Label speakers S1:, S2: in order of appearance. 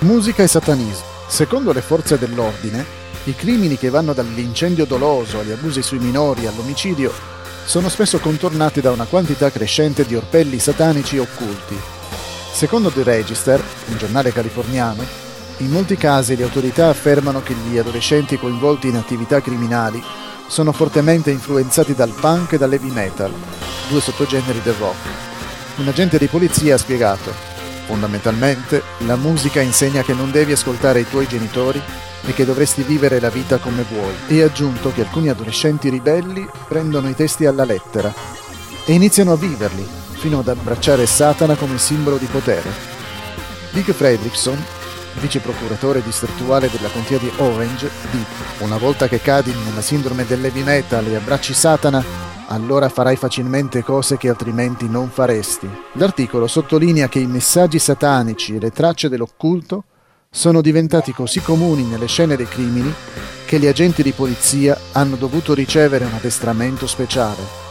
S1: Musica e satanismo. Secondo le forze dell'ordine, i crimini che vanno dall'incendio doloso agli abusi sui minori all'omicidio sono spesso contornati da una quantità crescente di orpelli satanici occulti. Secondo The Register, un giornale californiano, in molti casi le autorità affermano che gli adolescenti coinvolti in attività criminali sono fortemente influenzati dal punk e dall'heavy metal, due sottogeneri del rock. Un agente di polizia ha spiegato Fondamentalmente, la musica insegna che non devi ascoltare i tuoi genitori e che dovresti vivere la vita come vuoi. E ha aggiunto che alcuni adolescenti ribelli prendono i testi alla lettera e iniziano a viverli, fino ad abbracciare Satana come simbolo di potere. Dick Fredrickson, vice procuratore distrettuale della contea di Orange, dice: Una volta che cadi nella sindrome dell'heavy metal e abbracci Satana, allora farai facilmente cose che altrimenti non faresti. L'articolo sottolinea che i messaggi satanici e le tracce dell'occulto sono diventati così comuni nelle scene dei crimini che gli agenti di polizia hanno dovuto ricevere un addestramento speciale.